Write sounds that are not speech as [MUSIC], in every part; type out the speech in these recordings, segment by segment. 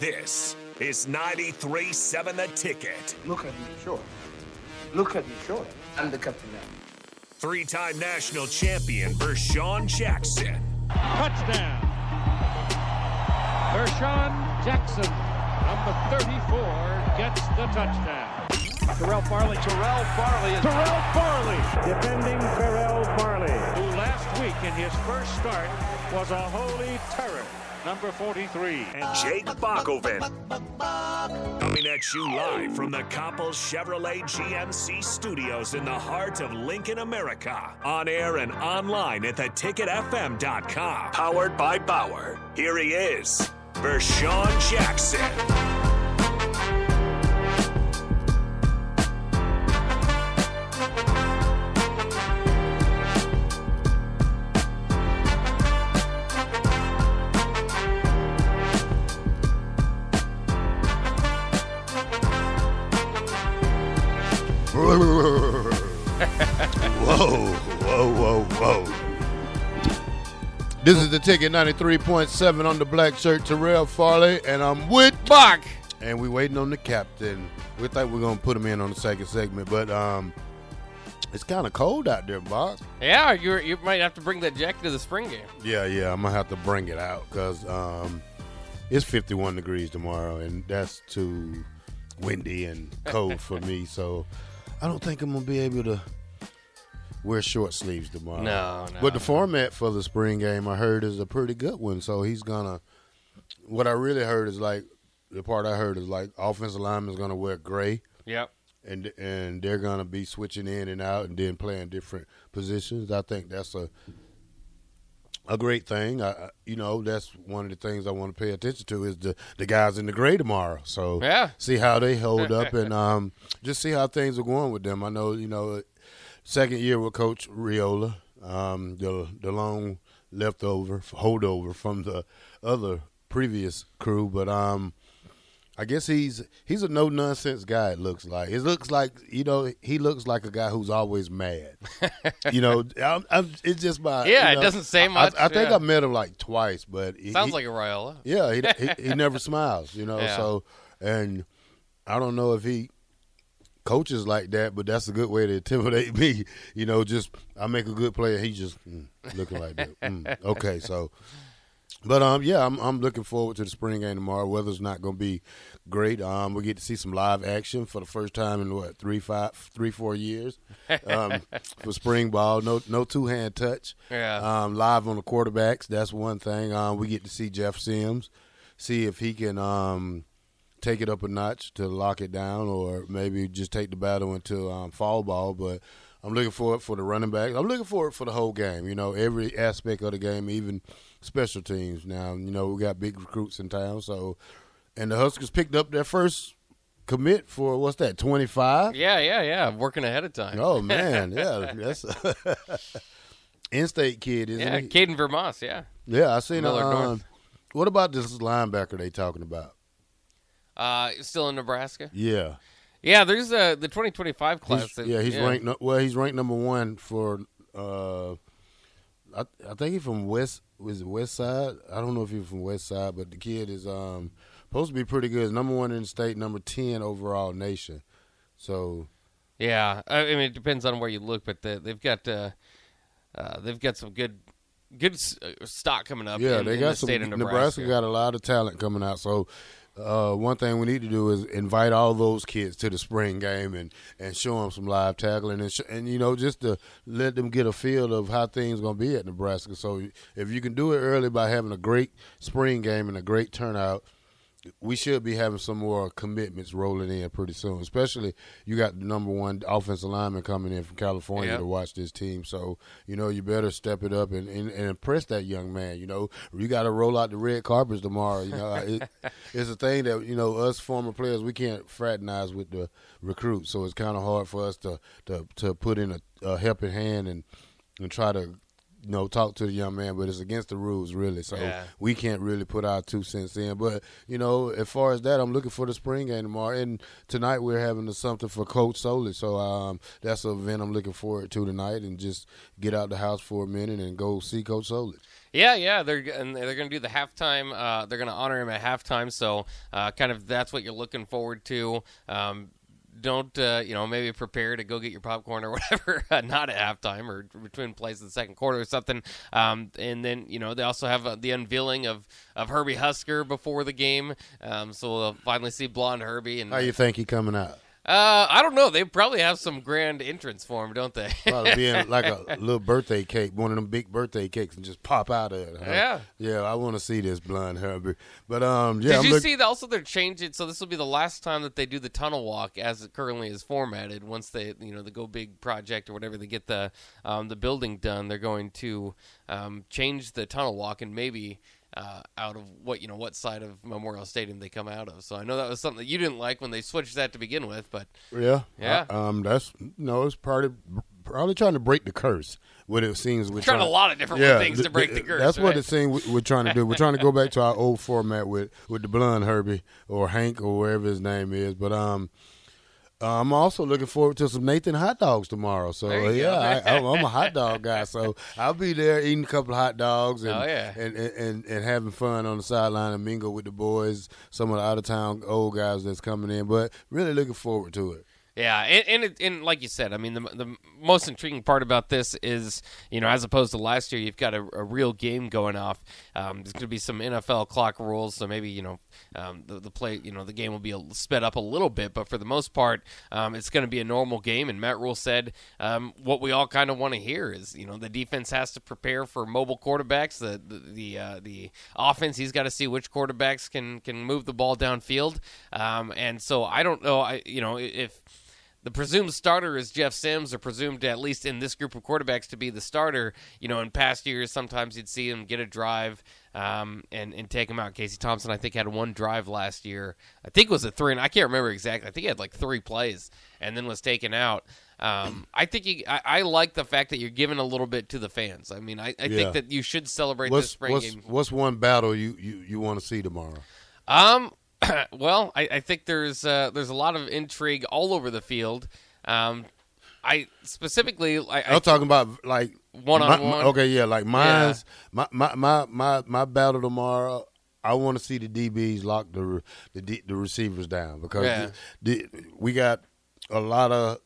This is 93.7 The Ticket. Look at me, sure. Look at me, sure. I'm the captain now. Three time national champion Vershan Jackson. Touchdown. Vershan Jackson, number 34, gets the touchdown. Terrell Farley. Terrell Farley is Terrell Farley, defending Terrell Farley, who last week in his first start was a holy terror. Number 43. And Jake Bakoven. Coming at you live from the Coppel Chevrolet GMC studios in the heart of Lincoln, America. On air and online at theticketfm.com. Powered by Bauer. Here he is, Vershan Jackson. [LAUGHS] whoa, whoa, whoa, whoa. This is the ticket 93.7 on the black shirt, Terrell Farley, and I'm with Bach. And we waiting on the captain. We think we're gonna put him in on the second segment, but um it's kind of cold out there, Bach. Yeah, you you might have to bring that jacket to the spring game. Yeah, yeah, I'm gonna have to bring it out because um, it's 51 degrees tomorrow, and that's too windy and cold for me. So I don't think I'm gonna be able to wear short sleeves tomorrow. No, no. But the format for the spring game I heard is a pretty good one. So he's gonna. What I really heard is like the part I heard is like offensive lineman is gonna wear gray. Yep. And and they're gonna be switching in and out and then playing different positions. I think that's a a great thing. I, you know, that's one of the things I want to pay attention to is the the guys in the gray tomorrow. So yeah, see how they hold up [LAUGHS] and um, just see how things are going with them. I know you know, second year with Coach Raiola, um, the the long leftover holdover from the other previous crew, but um, I guess he's he's a no nonsense guy. It looks like it looks like you know he looks like a guy who's always mad. [LAUGHS] you know, I'm, I'm, it's just my yeah. You know, it doesn't say much. I, I think yeah. I met him like twice, but sounds he, like a Raiola. Yeah, he, he, [LAUGHS] he never smiles. You know, Yeah. so and I don't know if he coaches like that, but that's a good way to intimidate me. You know, just I make a good player, he just mm, looking like that. Mm, okay, so. But um, yeah, I'm I'm looking forward to the spring game tomorrow. Weather's not going to be great. Um, we get to see some live action for the first time in what three, five, three, four years um, [LAUGHS] for spring ball. No, no two hand touch. Yeah. Um, live on the quarterbacks. That's one thing. Um, we get to see Jeff Sims, see if he can um take it up a notch to lock it down, or maybe just take the battle into um, fall ball. But I'm looking for it for the running back. I'm looking for it for the whole game. You know, every aspect of the game, even special teams. Now, you know, we got big recruits in town, so and the Huskers picked up their first commit for what's that, 25? Yeah, yeah, yeah. Working ahead of time. Oh [LAUGHS] man, yeah, that's [LAUGHS] in-state kid, isn't yeah, he? Caden Vermoss. Yeah. Yeah, I seen. Miller Um, North. what about this linebacker they talking about? Uh, still in Nebraska. Yeah, Yeah, there's uh, the 2025 class. He's- that- yeah, he's ranked. Well, he's ranked number one for. Uh, I, I think he's from West. Was it West Side? I don't know if he's from West Side, but the kid is um supposed to be pretty good. Number one in the state, number ten overall nation. So Yeah, I mean it depends on where you look, but the, they've got uh, uh, they've got some good good uh, stock coming up. yeah, in, they got the some. state of Nebraska. Nebraska. got a lot of talent coming out. So. Uh, one thing we need to do is invite all those kids to the spring game and, and show them some live tackling and sh- and you know just to let them get a feel of how things going to be at Nebraska. So if you can do it early by having a great spring game and a great turnout, we should be having some more commitments rolling in pretty soon. Especially you got the number one offensive lineman coming in from California Yep. to watch this team. So you know you better step it up and, and, and impress that young man. You know you got to roll out the red carpets tomorrow. You know it, [LAUGHS] it's a thing that you know us former players we can't fraternize with the recruits, so it's kind of hard for us to to to put in a, a helping hand and and try to you know talk to the young man, but it's against the rules really. So Yeah. we can't really put our two cents in. But you know, as far as that, I'm looking for the spring game tomorrow, and tonight we're having something for Coach Solis. So um, that's an event I'm looking forward to tonight, and just get out the house for a minute and go see Coach Solis. Yeah, yeah, they're and they're going to do the halftime. Uh, they're going to honor him at halftime, so uh, kind of that's what you're looking forward to. Um, don't uh, you know maybe prepare to go get your popcorn or [LAUGHS] whatever uh, not at halftime or between plays in the second quarter or something um, and then you know they also have uh, the unveiling of, of Herbie Husker before the game um, so we'll finally see blonde Herbie and How you think he coming out? Uh, I don't know they probably have some grand entrance for him don't they Probably being like a [LAUGHS] little birthday cake, one of them big birthday cakes, and just pop out of it. huh? Yeah. yeah. I want to see this blonde Herbie, but um, yeah. Did I'm you look- see that also they're changing? So this will be the last time that they do the tunnel walk as it currently is formatted. Once they, you know, the Go Big project or whatever, they get the um, the building done. They're going to um, change the tunnel walk and maybe uh, out of what you know what side of Memorial Stadium they come out of. So I know that was something that you didn't like when they switched that to begin with, but Yeah, Yeah. I- um, that's no, it's probably probably trying to break the curse. What it seems we're trying a lot of different things to break th- the curse, That's what right? it seems we- we're trying to do. We're trying to go back to our old format with with the blonde Herbie or Hank or wherever his name is. But um. Uh, I'm also looking forward to some Nathan hot dogs tomorrow. So yeah. I, I'm, I'm a [LAUGHS] hot dog guy. So I'll be there eating a couple of hot dogs and Oh, yeah. and, and, and, and having fun on the sideline and mingle with the boys, some of the out of town old guys that's coming in. But really looking forward to it. Yeah, and and, it, and like you said, I mean, the the most intriguing part about this is, you know, as opposed to last year, you've got a, a real game going off. Um, there's going to be some NFL clock rules, so maybe you know, um, the the play, you know, the game will be a, sped up a little bit, but for the most part, um, it's going to be a normal game. And Matt Rhule said, um, what we all kind of want to hear is, you know, the defense has to prepare for mobile quarterbacks. The the the, uh, the offense, he's got to see which quarterbacks can can move the ball downfield. Um, and so I don't know, I you know, if the presumed starter is Jeff Sims, or presumed at least in this group of quarterbacks to be the starter. You know, in past years, sometimes you'd see him get a drive um, and and take him out. Casey Thompson, I think, had one drive last year. I think it was a three, and I can't remember exactly. I think he had like three plays and then was taken out. Um, I think he, I, I like the fact that you're giving a little bit to the fans. I mean, I, I Yeah. think that you should celebrate this What's spring what's, game. what's one battle you, you, you want to see tomorrow? Um, [CLEARS THROAT] well, I, I think there's uh, there's a lot of intrigue all over the field. Um, I specifically, I, I'm talking about like One-on-one? my- Okay, yeah, like mine's my, my my my my battle tomorrow. I want to see the DBs lock the the D- the receivers down because Yeah. the, the, we got a lot of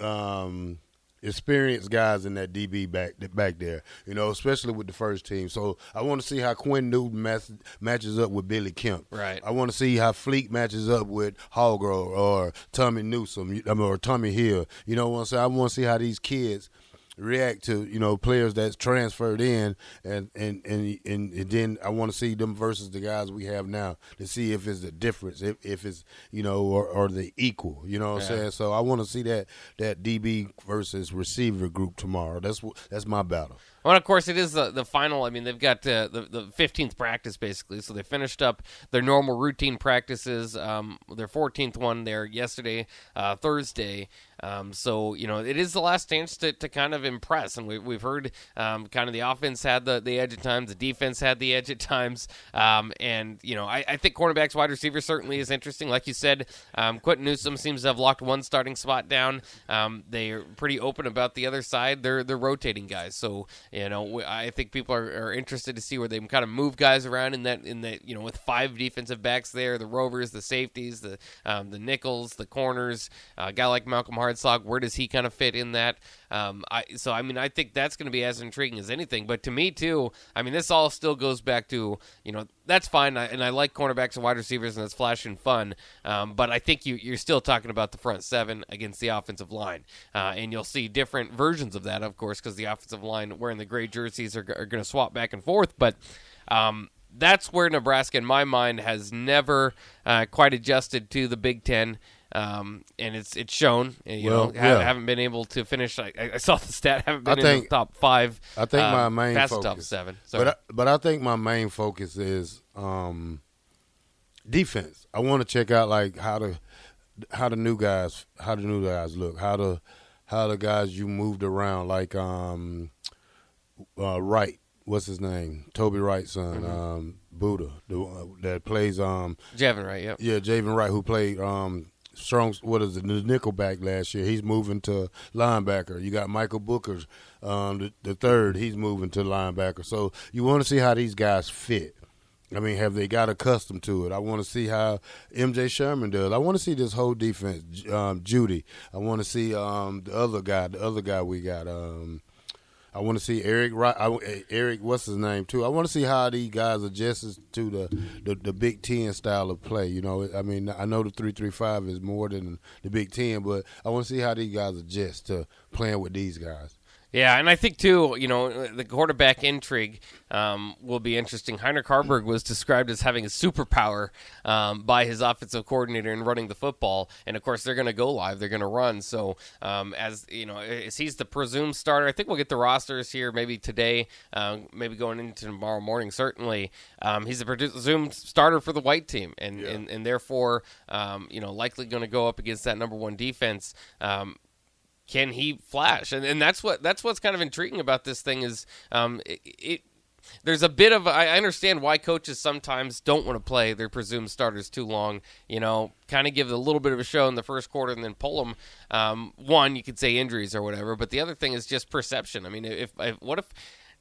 um, experienced guys in that DB back back there. You know, especially with the first team. So I want to see how Quinn Newton match, matches up with Billy Kemp. Right. I want to see how Fleek matches up with Hallgrove or Tommy Newsom or Tommy Hill. You know what I'm saying? I want to see how these kids react to you know players that's transferred in and and and, and, and then I want to see them versus the guys we have now to see if it's a difference if, if it's you know or, or the equal you know what I'm saying? So I want to see that that DB versus receiver group tomorrow. That's that's my battle Well, of course, it is the, the final. I mean, they've got uh, the the fifteenth practice basically, so they finished up their normal routine practices. Um, their fourteenth one there yesterday, uh, Thursday. Um, so you know, it is the last chance to, to kind of impress, and we, we've heard um, kind of the offense had the, the edge at times, the defense had the edge at times, um, and you know, I, I think cornerbacks, wide receiver certainly is interesting. Like you said, um, Quinton Newsome seems to have locked one starting spot down. Um, they are pretty open about the other side. They're they're rotating guys, so you know, I think people are, are interested to see where they kind of move guys around in that in that you know with five defensive backs there, the rovers, the safeties, the um, the nickels, the corners. a guy like Malcolm Hartzog. where does he kind of fit in that? Um, I so I mean I think that's going to be as intriguing as anything. But to me too, I mean this all still goes back to you know that's fine, I, and I like cornerbacks and wide receivers, and it's flash and fun. Um, but I think you, you're still talking about the front seven against the offensive line, uh, and you'll see different versions of that, of course, because the offensive line wearing the gray jerseys are, are going to swap back and forth. But um, that's where Nebraska, in my mind, has never uh, quite adjusted to the Big Ten. Um, and it's it's shown. You Well, know, yeah. haven't been able to finish. I, I saw the stat. [LAUGHS] Haven't been I in think- the top five. I think my um, main focus, top seven. Sorry. but I, but I think my main focus is um, defense. I want to check out like how the how the new guys how the new guys look, how the how the guys you moved around like um uh, Wright. What's his name? Toby Wright's son, Mm-hmm. um, Buddha, the, uh, that plays. Um, Javin, right? Yep. yeah, Javin Wright, who played um, strong. What is it? The nickelback last year. He's moving to linebacker. You got Michael Booker's um, the, the third. He's moving to linebacker. So you want to see how these guys fit. I mean, have they got accustomed to it? I want to see how MJ Sherman does. I want to see this whole defense. Um, Judy. I want to see um, the other guy. The other guy we got. Um, I want to see Eric. I, eh, Eric, what's his name too? I want to see how these guys adjust to the, the the Big Ten style of play. You know, I mean, I know the three three five is more than the Big Ten, but I want to see how these guys adjust to playing with these guys. Yeah, and I think too, you know, the quarterback intrigue um, will be interesting. Heinrich Haarberg was described as having a superpower um, by his offensive coordinator in running the football, and of course they're going to go live, they're going to run. So, um, as you know, as he's the presumed starter, I think we'll get the rosters here maybe today, um, maybe going into tomorrow morning. Certainly, um, he's the presumed starter for the white team, and and, and therefore, um, you know, likely going to go up against that number one defense. Can he flash? And and that's what that's what's kind of intriguing about this thing is um, it, it there's a bit of I understand why coaches sometimes don't want to play their presumed starters too long. You know, kind of give a little bit of a show in the first quarter and then pull them. Um, one, you could say injuries or whatever, but the other thing is just perception. I mean, if, if what if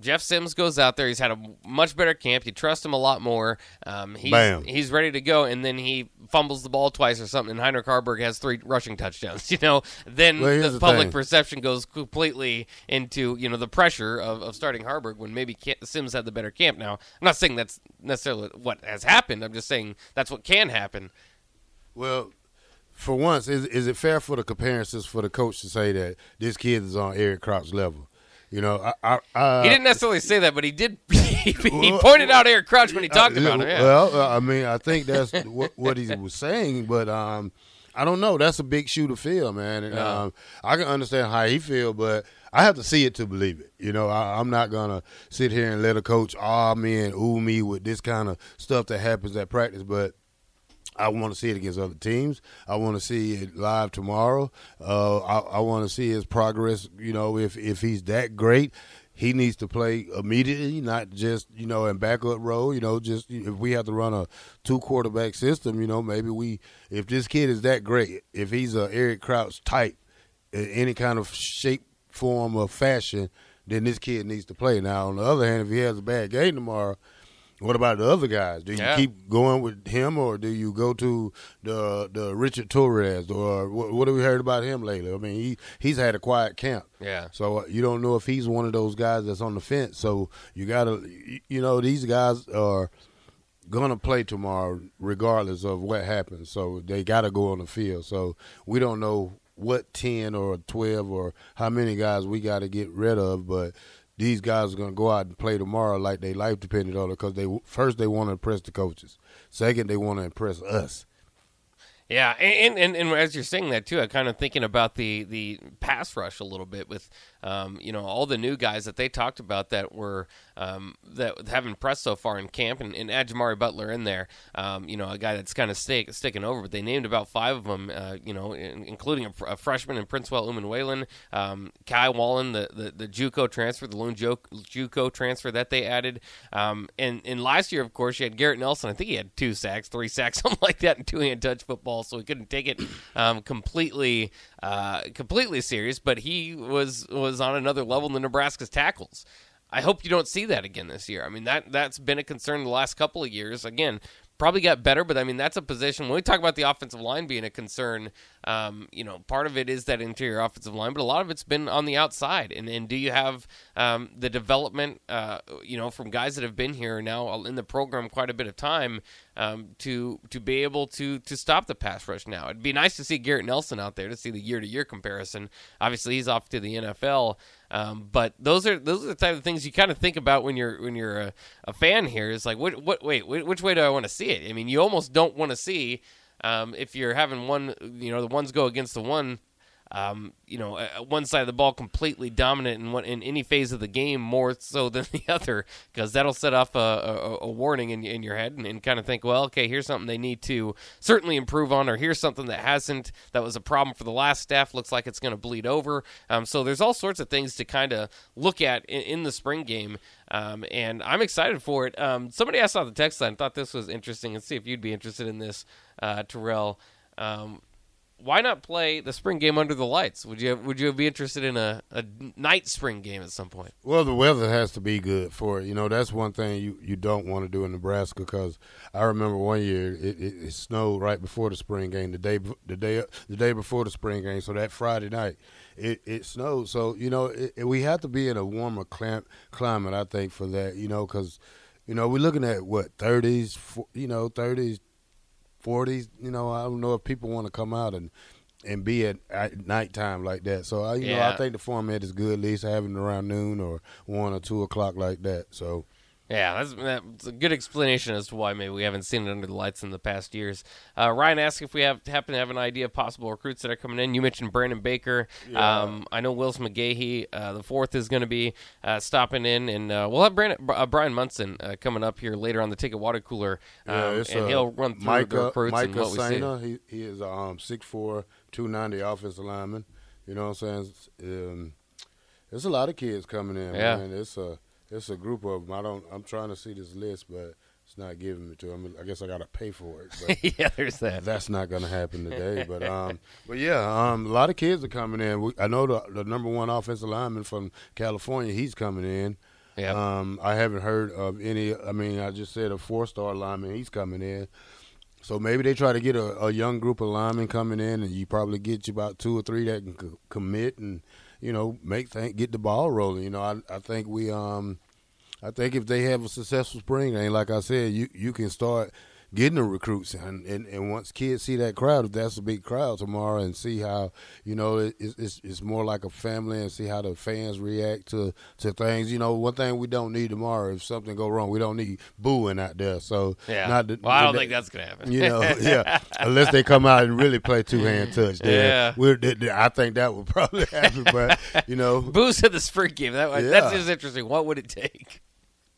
Jeff Sims goes out there. He's had a much better camp. You trust him a lot more. Um, he's, Bam. he's ready to go, and then he fumbles the ball twice or something, and Heinrich Haarberg has three rushing touchdowns. [LAUGHS] You know, then Well, the, the public thing. perception goes completely into you know the pressure of, of starting Haarberg when maybe Sims had the better camp. Now, I'm not saying that's necessarily what has happened. I'm just saying that's what can happen. Well, for once, is is it fair for the comparisons for the coach to say that this kid is on Eric Crouch level? You know, I, I, I He didn't necessarily say that, but he did. [LAUGHS] he pointed out Eric Crouch when he talked about him. Yeah. Well, uh, I mean, I think that's what, what he was saying, but um, I don't know. That's a big shoe to fill, man. And um, I can understand how he feel, but I have to see it to believe it. You know, I, I'm not gonna sit here and let a coach ah me and ooh me with this kind of stuff that happens at practice, but. I want to see it against other teams. I want to see it live tomorrow. Uh, I, I want to see his progress. You know, if if he's that great, he needs to play immediately, not just you know in backup role. You know, just if we have to run a two quarterback system, you know, maybe we if this kid is that great, if he's a Eric Crouch type, in any kind of shape, form, or fashion, then this kid needs to play. Now, on the other hand, if he has a bad game tomorrow. What about the other guys? Do you Yeah. keep going with him, or do you go to the the Richard Torres, or what, what have we heard about him lately? I mean, he he's had a quiet camp, Yeah. so uh, you don't know if he's one of those guys that's on the fence. So you gotta, you- you know, these guys are gonna play tomorrow, regardless of what happens. So they gotta go on the field. So we don't know what ten or twelve or how many guys we got to get rid of, but these guys are going to go out and play tomorrow like their life depended on it because they first they want to impress the coaches, second they want to impress us. Yeah, and, and and as you're saying that too, I'm kind of thinking about the the pass rush a little bit with, um, you know, all the new guys that they talked about that were um, that have impressed so far in camp, and, and add Jimari Butler in there, um, you know, a guy that's kind of stick, sticking over. But they named about five of them, uh, you know, in, including a, a freshman in Princewell Umanmielen, um, Kai Wallen, the, the the JUCO transfer, the lone JUCO transfer that they added, um, and and last year, of course, you had Garrett Nelson. I think he had two sacks, three sacks, [LAUGHS] something like that, in two hand touch football, so he couldn't take it um, completely uh, completely serious. But he was was on another level than Nebraska's tackles. I hope you don't see that again this year. I mean that that's been a concern the last couple of years. Again, probably got better, but I mean that's a position when we talk about the offensive line being a concern. Um, you know, part of it is that interior offensive line, but a lot of it's been on the outside. And and do you have um, the development? Uh, you know, from guys that have been here now in the program quite a bit of time um, to to be able to to stop the pass rush. Now it'd be nice to see Garrett Nelson out there to see the year to year comparison. Obviously, he's off to the NFL. Um, but those are those are the type of things you kind of think about when you're when you're a, a fan here. Is like, what what wait, which way do I want to see it? I mean, you almost don't want to see um, if you're having one, you know, the ones go against the one. Um, you know, uh, one side of the ball completely dominant in, one, in any phase of the game more so [LAUGHS] than the other, because that'll set off a, a, a warning in, in your head and, and kind of think, well, okay, here's something they need to certainly improve on, or here's something that hasn't, that was a problem for the last staff, looks like it's going to bleed over. Um, so there's all sorts of things to kind of look at in, in the spring game. Um, and I'm excited for it. Um, somebody asked on the text line, thought this was interesting, and see if you'd be interested in this, uh, Terrell. Um, why not play the spring game under the lights? Would you would you be interested in a, a night spring game at some point? Well, the weather has to be good for it. You know, that's one thing you, you don't want to do in Nebraska because I remember one year it, it, it, snowed right before the spring game, the day the day the day before the spring game. So that Friday night, it, it snowed. So you know, it, we have to be in a warmer clim- climate, I think, for that. You know, because you know we're looking at what 30s, you know, 30s, 40s. You know, I don't know if people want to come out and and be at, at nighttime like that. So I, you yeah. know, I think the format is good. At least having around noon or one or two o'clock like that. So yeah, that's, that's, a good explanation as to why maybe we haven't seen it under the lights in the past years. Uh, Ryan asked if we have happen to have an idea of possible recruits that are coming in. You mentioned Brandon Baker. Yeah. Um, I know Willis McGahee, uh, the fourth, is going to be uh, stopping in, and uh, we'll have Brandon, uh, Brian Munson uh, coming up here later on the Ticket Water Cooler, um, yeah, and he'll run through Micah, the recruits Micah and what Sainer, we see. He, he is um, 6'4", 290 offensive lineman. You know what I'm saying? Um, there's a lot of kids coming in. Yeah. Man. It's a it's a group of them. I don't. I'm trying to see this list, but it's not giving it to them. I guess I got to pay for it. [LAUGHS] yeah, there's that. That's not going to happen today. but um, [LAUGHS] but yeah, um, a lot of kids are coming in. We, I know the the number one offensive lineman from California. He's coming in. Yeah. Um, I haven't heard of any. I mean, I just said a four star lineman. He's coming in. So maybe they try to get a, a young group of linemen coming in, and you probably get you about two or three that can c- commit and you know, make th- get the ball rolling. You know, I I think we um, I think if they have a successful spring game, like I said, you you can start getting the recruits and, and, and once kids see that crowd if that's a big crowd tomorrow and see how you know it, it's, it's more like a family and see how the fans react to to things. You know one thing we don't need tomorrow if something go wrong we don't need booing out there. So yeah. not well I don't think that's gonna happen. you know [LAUGHS] yeah unless they come out and really play two hand touch yeah. we're, I think that would [LAUGHS] probably happen but you know. [LAUGHS] Booze at the spring game that yeah. that's just interesting. What would it take?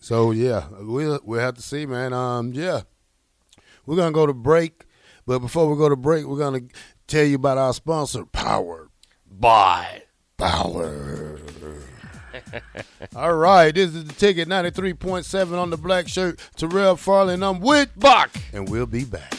So yeah we'll we'll have to see man. Um yeah we're going to go to break, but before we go to break, we're going to tell you about our sponsor, Power. By Power. [LAUGHS] All right, this is the ticket 93.7 on the black shirt. Terrell Farley, and I'm with Buck. And we'll be back.